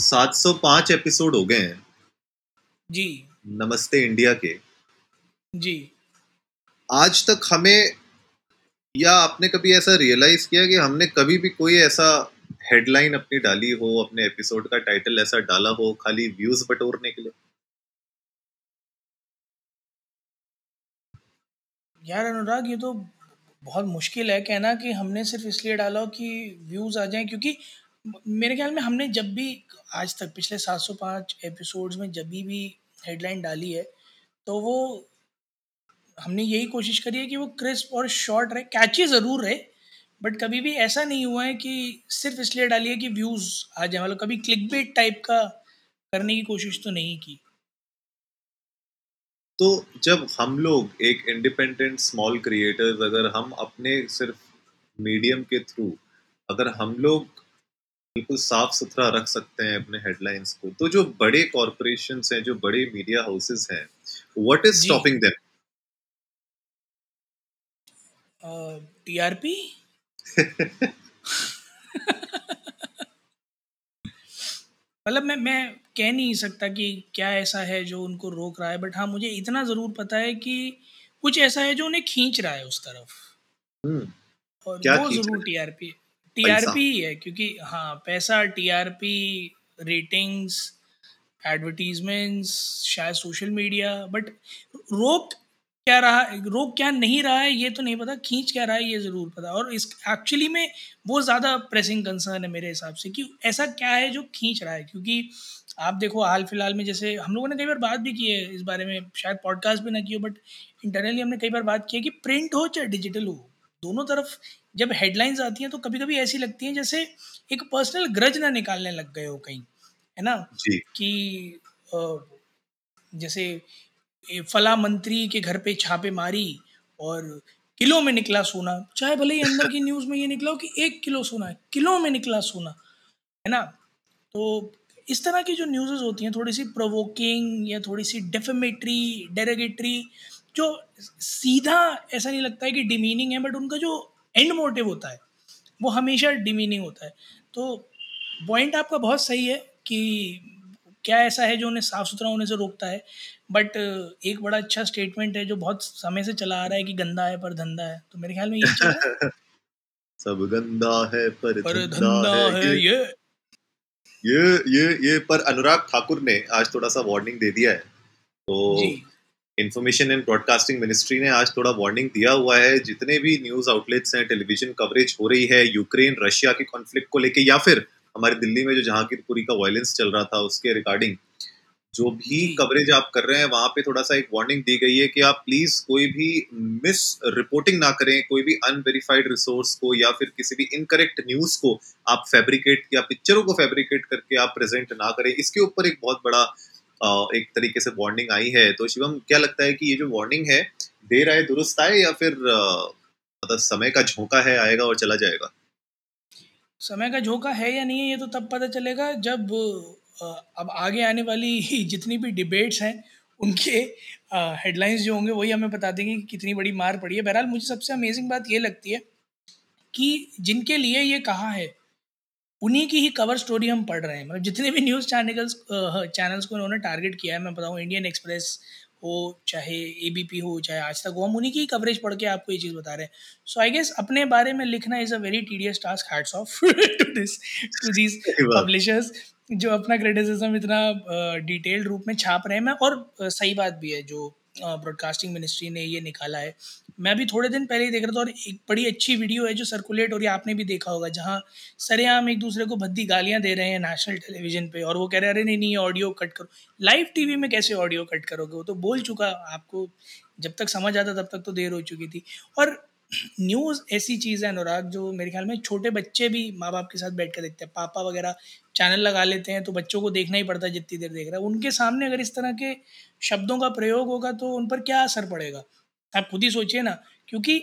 705 episode हो गए हैं। जी। नमस्ते इंडिया के। जी। आज तक हमें या आपने कभी ऐसा रियलाइज़ किया कि हमने कभी भी कोई ऐसा हेडलाइन अपनी डाली हो अपने एपिसोड का टाइटल ऐसा डाला हो खाली व्यूज़ बटोरने के लिए? यार अनुराग ये तो बहुत मुश्किल है। कहना कि हमने सिर्फ़ इसलिए डाला हो कि व्यूज़ आ जाएँ क्योंकि मेरे ख्याल में हमने जब भी आज तक, पिछले 705 एपिसोड्स में जब भी हेडलाइन डाली है तो वो हमने यही कोशिश करी है कि वो क्रिस्प और शॉर्ट रहे कैची ज़रूर रहे बट कभी भी ऐसा नहीं हुआ है कि सिर्फ़ इसलिए डाली है कि व्यूज़ आ जाए। मतलब कभी क्लिक बेट टाइप का करने की कोशिश तो नहीं की। तो जब हम लोग एक इंडिपेंडेंट स्मॉल क्रिएटर्स अगर हम अपने सिर्फ़ मीडियम के थ्रू अगर हम लोग बिल्कुल साफ़ सुथरा रख सकते हैं अपने हेडलाइंस को। तो जो बड़े कॉरपोरेशन हैं जो बड़े मीडिया हाउसेस हैं what is stopping them TRP मतलब मैं मैं कह नहीं सकता कि क्या ऐसा है जो उनको रोक रहा है बट हाँ मुझे इतना ज़रूर पता है कि कुछ ऐसा है जो उन्हें खींच रहा है उस तरफ़। हम्म। और क्या वो ज़रूर टीआरपी टीआरपी ही क्योंकि हाँ पैसा टीआरपी रेटिंग्स एडवर्टीजमेंट्स शायद सोशल मीडिया बट रोक क्या रहा रोक क्या नहीं रहा है, ये तो नहीं पता, खींच क्या रहा है, ये ज़रूर पता। और इस एक्चुअली में वो ज़्यादा प्रेसिंग कंसर्न है मेरे हिसाब से कि ऐसा क्या है जो खींच रहा है, क्योंकि आप देखो हाल फ़िलहाल में जैसे हम लोगों ने कई बार बात भी की है इस बारे में, शायद पॉडकास्ट भी ना की हो बट इंटरनली हमने कई बार बात की है कि प्रिंट हो चाहे डिजिटल हो दोनों तरफ़ जब हेडलाइंस आती हैं तो कभी कभी ऐसी लगती हैं जैसे एक पर्सनल ग्रज ना निकालने लग गए हो कहीं है ना? कि जैसे फला मंत्री के घर पे छापे मारी और किलो में निकला सोना चाहे भले ही अंदर की न्यूज़ में ये निकला हो कि एक किलो सोना है किलो में निकला सोना है ना? तो इस तरह की जो न्यूज़ होती हैं थोड़ी सी प्रोवोकिंग या थोड़ी सी डेफेमेटरी डेरोगेटरी जो सीधा ऐसा नहीं लगता है कि डिमीनिंग है बट उनका जो एंड मोटिव होता है वो हमेशा डिमीनिंग होता है। तो पॉइंट आपका बहुत सही है कि क्या ऐसा है जो उन्हें साफ़ सुथरा होने से रोकता है बट एक बड़ा अच्छा स्टेटमेंट है जो बहुत समय से चला आ रहा है कि गंदा है पर धंधा है। तो मेरे ख्याल में ये रहा है। सब गंदा है पर, पर धंधा धंधा है। ये ये। ये ये ये पर अनुराग ठाकुर ने आज थोड़ा सा वार्निंग दे दिया है। तो जी। इंफॉर्मेशन एंड ब्रॉडकास्टिंग मिनिस्ट्री ने आज थोड़ा वार्निंग दिया हुआ है जितने भी न्यूज़ आउटलेट्स हैं टेलीविज़न कवरेज हो रही है यूक्रेन रशिया के कॉन्फ्लिक्ट को लेके या फिर हमारी दिल्ली में जो जहांगीरपुरी का वायलेंस चल रहा था उसके रिगार्डिंग जो भी कवरेज आप कर रहे हैं वहाँ पे थोड़ा सा एक वार्निंग दी गई है कि आप प्लीज़ कोई भी मिस रिपोर्टिंग ना करें कोई भी अनवेरीफाइड रिसोर्स को या फिर किसी भी इनकरेक्ट न्यूज़ को आप फैब्रिकेट या पिक्चरों को फैब्रिकेट करके आप प्रेजेंट ना करें। इसके ऊपर एक बहुत बड़ा एक तरीके से वार्निंग आई है। तो शिवम, क्या लगता है कि ये जो वार्निंग है, देर आए दुरुस्त आए या फिर मतलब समय का झोंका है, आएगा और चला जाएगा? समय का झोंका है या नहीं है, ये तो तब पता चलेगा जब अब आगे आने वाली जितनी भी डिबेट्स हैं, उनके हेडलाइंस जो होंगे, वही हमें बता देंगे कि कितनी बड़ी मार पड़ी है। बहरहाल, मुझे सबसे अमेजिंग बात ये लगती है कि जिनके लिए ये कहा है उन्हीं की ही कवर स्टोरी हम पढ़ रहे हैं। मतलब जितने भी न्यूज़ चैनल्स चैनल्स को उन्होंने टारगेट किया है मैं बताऊँ इंडियन एक्सप्रेस हो चाहे एबीपी हो चाहे आज तक हो हम उन्हीं की ही कवरेज पढ़ के आपको ये चीज़ बता रहे हैं। सो आई गेस अपने बारे में लिखना is a very tedious task hats off to this to this publishers जो अपना क्रिटिसिज्म इतना डिटेल्ड रूप में छाप रहे हैं। मैं और अ, सही बात भी है जो ब्रॉडकास्टिंग मिनिस्ट्री ने ये निकाला है। मैं भी थोड़े दिन पहले ही देख रहा था और एक बड़ी अच्छी वीडियो है जो सर्कुलेट हो रही है, आपने भी देखा होगा, जहाँ सरेआम एक दूसरे को भद्दी गालियाँ दे रहे हैं नेशनल टेलीविज़न पे और वो कह रहे अरे नहीं नहीं ऑडियो कट करो। लाइव टीवी में कैसे ऑडियो कट करोगे? वो तो बोल चुका आपको, जब तक समझ आता तब तक तो देर हो चुकी थी। और न्यूज़ ऐसी चीज़ है अनुराग जो मेरे ख्याल में छोटे बच्चे भी माँ बाप के साथ बैठ कर देखते हैं। पापा वगैरह चैनल लगा लेते हैं तो बच्चों को देखना ही पड़ता है जितनी देर देख रहा है। उनके सामने अगर इस तरह के शब्दों का प्रयोग होगा तो उन पर क्या असर पड़ेगा? आप खुद ही सोचिए ना, क्योंकि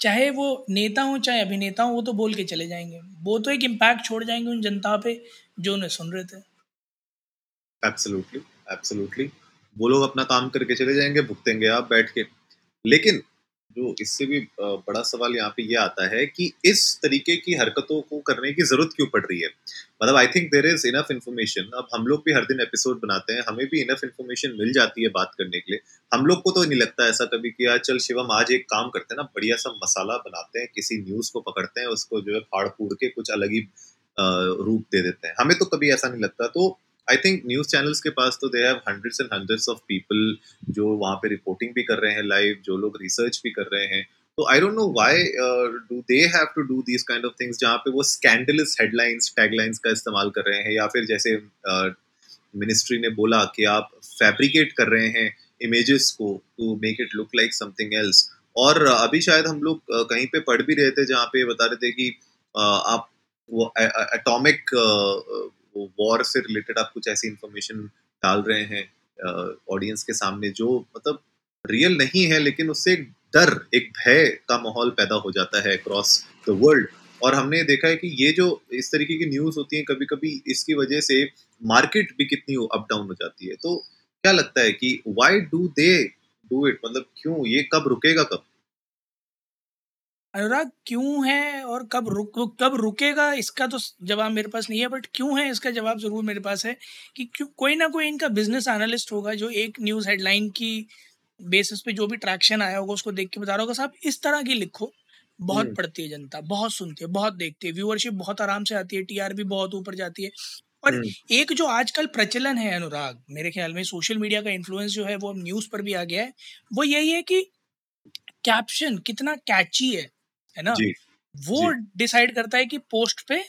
चाहे वो नेता हो, चाहे अभिनेता हो, वो तो बोल के चले जाएँगे। वो तो एक इम्पैक्ट छोड़ जाएँगे उन जनता पे जो उन्हें सुन रहे थे। एब्सोल्युटली एब्सोल्युटली वो लोग अपना काम करके चले जाएँगे, भुगतेंगे आप बैठ के। लेकिन जो इससे भी बड़ा सवाल यहाँ पे ये आता है कि इस तरीके की हरकतों को करने की ज़रूरत क्यों पड़ रही है? मतलब I think there is enough information अब हम लोग भी हर दिन एपिसोड बनाते हैं, हमें भी इनफ इन्फॉर्मेशन मिल जाती है बात करने के लिए। हम लोग को तो नहीं लगता ऐसा कभी कि, यार, चल शिवम, आज एक काम करते हैं ना, बढ़िया सा मसाला बनाते हैं, किसी न्यूज़ को पकड़ते हैं, उसको जो है फाड़ फूड़ के कुछ अलग ही रूप दे देते हैं। हमें तो कभी ऐसा नहीं लगता। तो आई थिंक न्यूज़ चैनल्स के पास तो they have hundreds and hundreds of people जो वहाँ पे रिपोर्टिंग भी कर रहे हैं लाइव जो लोग रिसर्च भी कर रहे हैं। तो I don't know why do they have to do these kind of things जहाँ पे वो स्कैंडलस हेडलाइंस टैगलाइंस का इस्तेमाल कर रहे हैं या फिर जैसे मिनिस्ट्री uh, ने बोला कि आप फैब्रिकेट कर रहे हैं इमेजेस को to make it look like something else और अभी शायद हम लोग uh, कहीं पे पढ़ भी रहे थे जहाँ पे बता रहे थे कि uh, आप वो एटॉमिक वो वॉर से रिलेटेड आप कुछ ऐसी इंफॉर्मेशन डाल रहे हैं ऑडियंस के सामने जो मतलब रियल नहीं है, लेकिन उससे एक डर, एक भय का माहौल पैदा हो जाता है अक्रॉस द वर्ल्ड और हमने देखा है कि ये जो इस तरीके की न्यूज़ होती है कभी कभी इसकी वजह से मार्केट भी कितनी अप डाउन हो जाती है। तो क्या लगता है कि why do they do it मतलब क्यों? ये कब रुकेगा कब? अनुराग क्यों है और कब रुक कब रुकेगा इसका तो जवाब मेरे पास नहीं है बट क्यों है इसका जवाब ज़रूर मेरे पास है कि क्यों कोई ना कोई इनका बिज़नेस एनालिस्ट होगा जो एक न्यूज़ हेडलाइन की बेसिस पे जो भी ट्रैक्शन आया होगा उसको देख के बता रहा होगा साहब इस तरह की लिखो बहुत हम्म। पढ़ती है जनता बहुत सुनती है बहुत देखती है व्यूअरशिप बहुत आराम से आती है टीआरपी बहुत ऊपर जाती है और हम्म। एक जो आजकल प्रचलन है अनुराग मेरे ख्याल में सोशल मीडिया का इन्फ्लुएंस जो है वो न्यूज़ पर भी आ गया है वो यही है कि कैप्शन कितना कैची है है ना? जी, वो डिसाइड करता है कि पोस्ट पे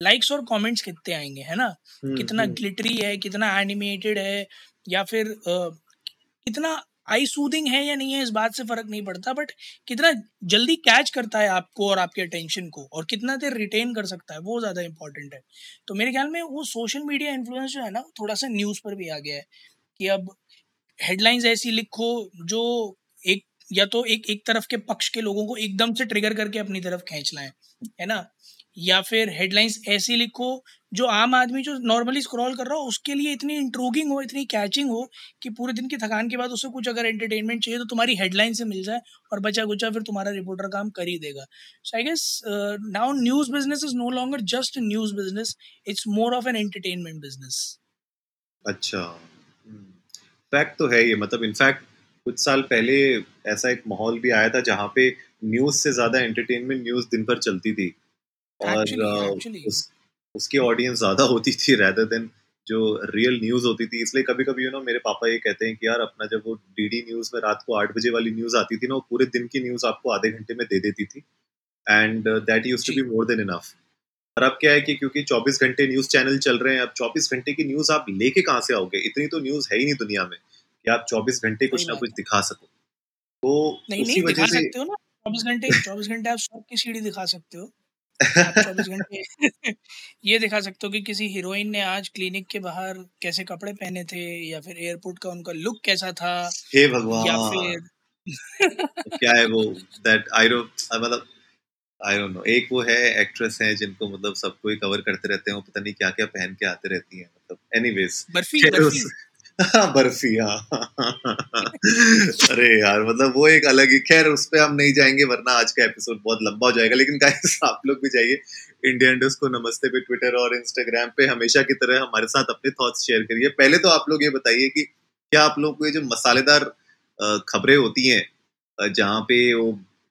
लाइक्स और कमेंट्स कितने आएँगे है ना? हम्म, कितना ग्लिटरी हम्म। है कितना एनिमेटेड है या फिर आ, कितना आई सूदिंग है या नहीं है इस बात से फ़र्क नहीं पड़ता बट कितना जल्दी कैच करता है आपको और आपके अटेंशन को और कितना देर रिटेन कर सकता है वो ज़्यादा इंपॉर्टेंट है। तो मेरे ख्याल में वो सोशल मीडिया इन्फ्लुएंस जो है ना थोड़ा सा न्यूज़ पर भी आ गया है कि अब हेडलाइंस ऐसी लिखो जो एक या तो एक एक तरफ़ के पक्ष के लोगों को एकदम से ट्रिगर करके अपनी तरफ़ खींच लाएँ है ना? या फिर हेडलाइंस ऐसी लिखो जो आम आदमी जो नॉर्मली स्क्रॉल कर रहा हो, उसके लिए इतनी इंट्रोगिंग हो, इतनी कैचिंग हो कि पूरे दिन की थकान के बाद उसे कुछ अगर एंटरटेनमेंट चाहिए तो तुम्हारी हेडलाइन से मिल जाए और बचा गुचा फिर तुम्हारा रिपोर्टर काम कर ही देगा। So I guess now news business is no longer just news business it's more of an entertainment business अच्छा। Fact hmm. तो है ये मतलब इनफैक्ट कुछ साल पहले ऐसा एक माहौल भी आया था जहाँ पे न्यूज़ से ज़्यादा एंटरटेनमेंट न्यूज़ दिन भर चलती थी। और actually, actually. उस, उसकी ऑडियंस ज़्यादा होती थी रेदर देन जो रियल न्यूज़ होती थी। इसलिए कभी कभी यू नो मेरे पापा ये कहते हैं कि यार अपना जब वो डीडी न्यूज़ में रात को आठ बजे वाली न्यूज़ आती थी ना वो पूरे दिन की न्यूज़ आपको आधे घंटे में दे देती थी। And that used to be more than enough और अब क्या है कि क्योंकि 24 घंटे न्यूज़ चैनल चल रहे हैं अब 24 घंटे की न्यूज़ आप लेके कहाँ से आओगे? इतनी तो न्यूज़ है ही नहीं दुनिया में। कि आप 24 घंटे कुछ ना कुछ दिखा सको। तो नहीं नहीं दिखा सकते हो ना। 24 घंटे 24 घंटे आप शौक की सीढ़ी दिखा सकते हो। चौबीस घंटे ये दिखा सकते हो कि किसी हीरोइन ने आज क्लिनिक के बाहर कैसे कपड़े पहने थे या फिर एयरपोर्ट का उनका लुक कैसा था हे भगवान! या फिर क्या है वो दैट आई डोंट मतलब आई डोंट नो एक वो है एक्ट्रेस है जिनको मतलब सबको ही कवर करते रहते हैं वो पता नहीं क्या क्या पहन के आते रहती हैं मतलब एनीवेज बर्फ़ी बर्फ़ी। बर्फ़ी हाँ अरे यार मतलब वो एक अलग ही खैर, उस पर हम नहीं जाएँगे, वरना आज का एपिसोड बहुत लंबा हो जाएगा। लेकिन आप लोग भी जाइए। इंडियन डोस को नमस्ते पे ट्विटर और इंस्टाग्राम पे। हमेशा की तरह हमारे साथ अपने थॉट्स शेयर करिए। पहले तो आप लोग ये बताइए कि क्या आप लोग को ये जो मसालेदार खबरें होती हैं जहाँ पे वो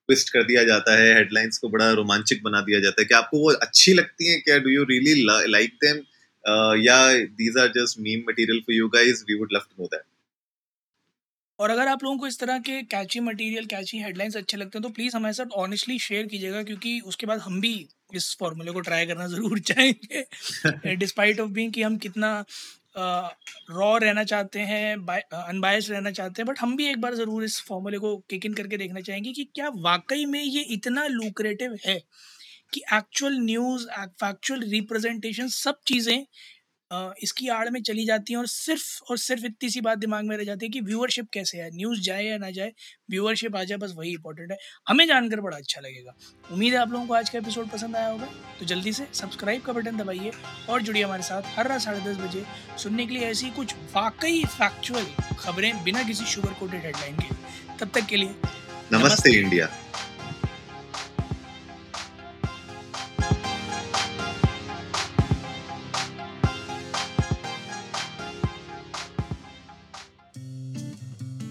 ट्विस्ट कर दिया जाता है हेडलाइंस को बड़ा रोमांचक बना दिया जाता है, क्या आपको वो अच्छी लगती है? क्या do you really like them या these are just meme material for you guys we would love to know that और अगर आप लोगों को इस तरह के कैची मटेरियल कैची हेडलाइंस अच्छे लगते हैं तो प्लीज़ हमारे साथ ऑनेस्टली शेयर कीजिएगा क्योंकि उसके बाद हम भी इस फॉर्मूले को ट्राई करना ज़रूर चाहेंगे। डिस्पाइट ऑफ़ बीइंग कि हम कितना रॉ रहना चाहते हैं अनबायस रहना चाहते हैं बट हम भी एक बार ज़रूर इस फॉर्मूले को किक इन करके देखना चाहेंगे कि क्या वाकई में ये इतना लुक्रेटिव है? कि एक्चुअल न्यूज़ फैक्चुअल रिप्रेजेंटेशन सब चीज़ें इसकी आड़ में चली जाती हैं और सिर्फ़ और सिर्फ़ इतनी सी बात दिमाग में रह जाती है कि व्यूअरशिप कैसे है। न्यूज़ जाए या ना जाए व्यूअरशिप आ जाए बस वही इंपॉर्टेंट है। हमें जानकर बड़ा अच्छा लगेगा। उम्मीद है आप लोगों को आज का एपिसोड पसंद आया होगा। तो जल्दी से सब्सक्राइब का बटन दबाइए और जुड़िए हमारे साथ हर रात साढ़े दस बजे सुनने के लिए ऐसी कुछ वाकई फैक्चुअल खबरें बिना किसी शुगर कोटेड हेडलाइन के। तब तक के लिए नमस्ते। इंडिया।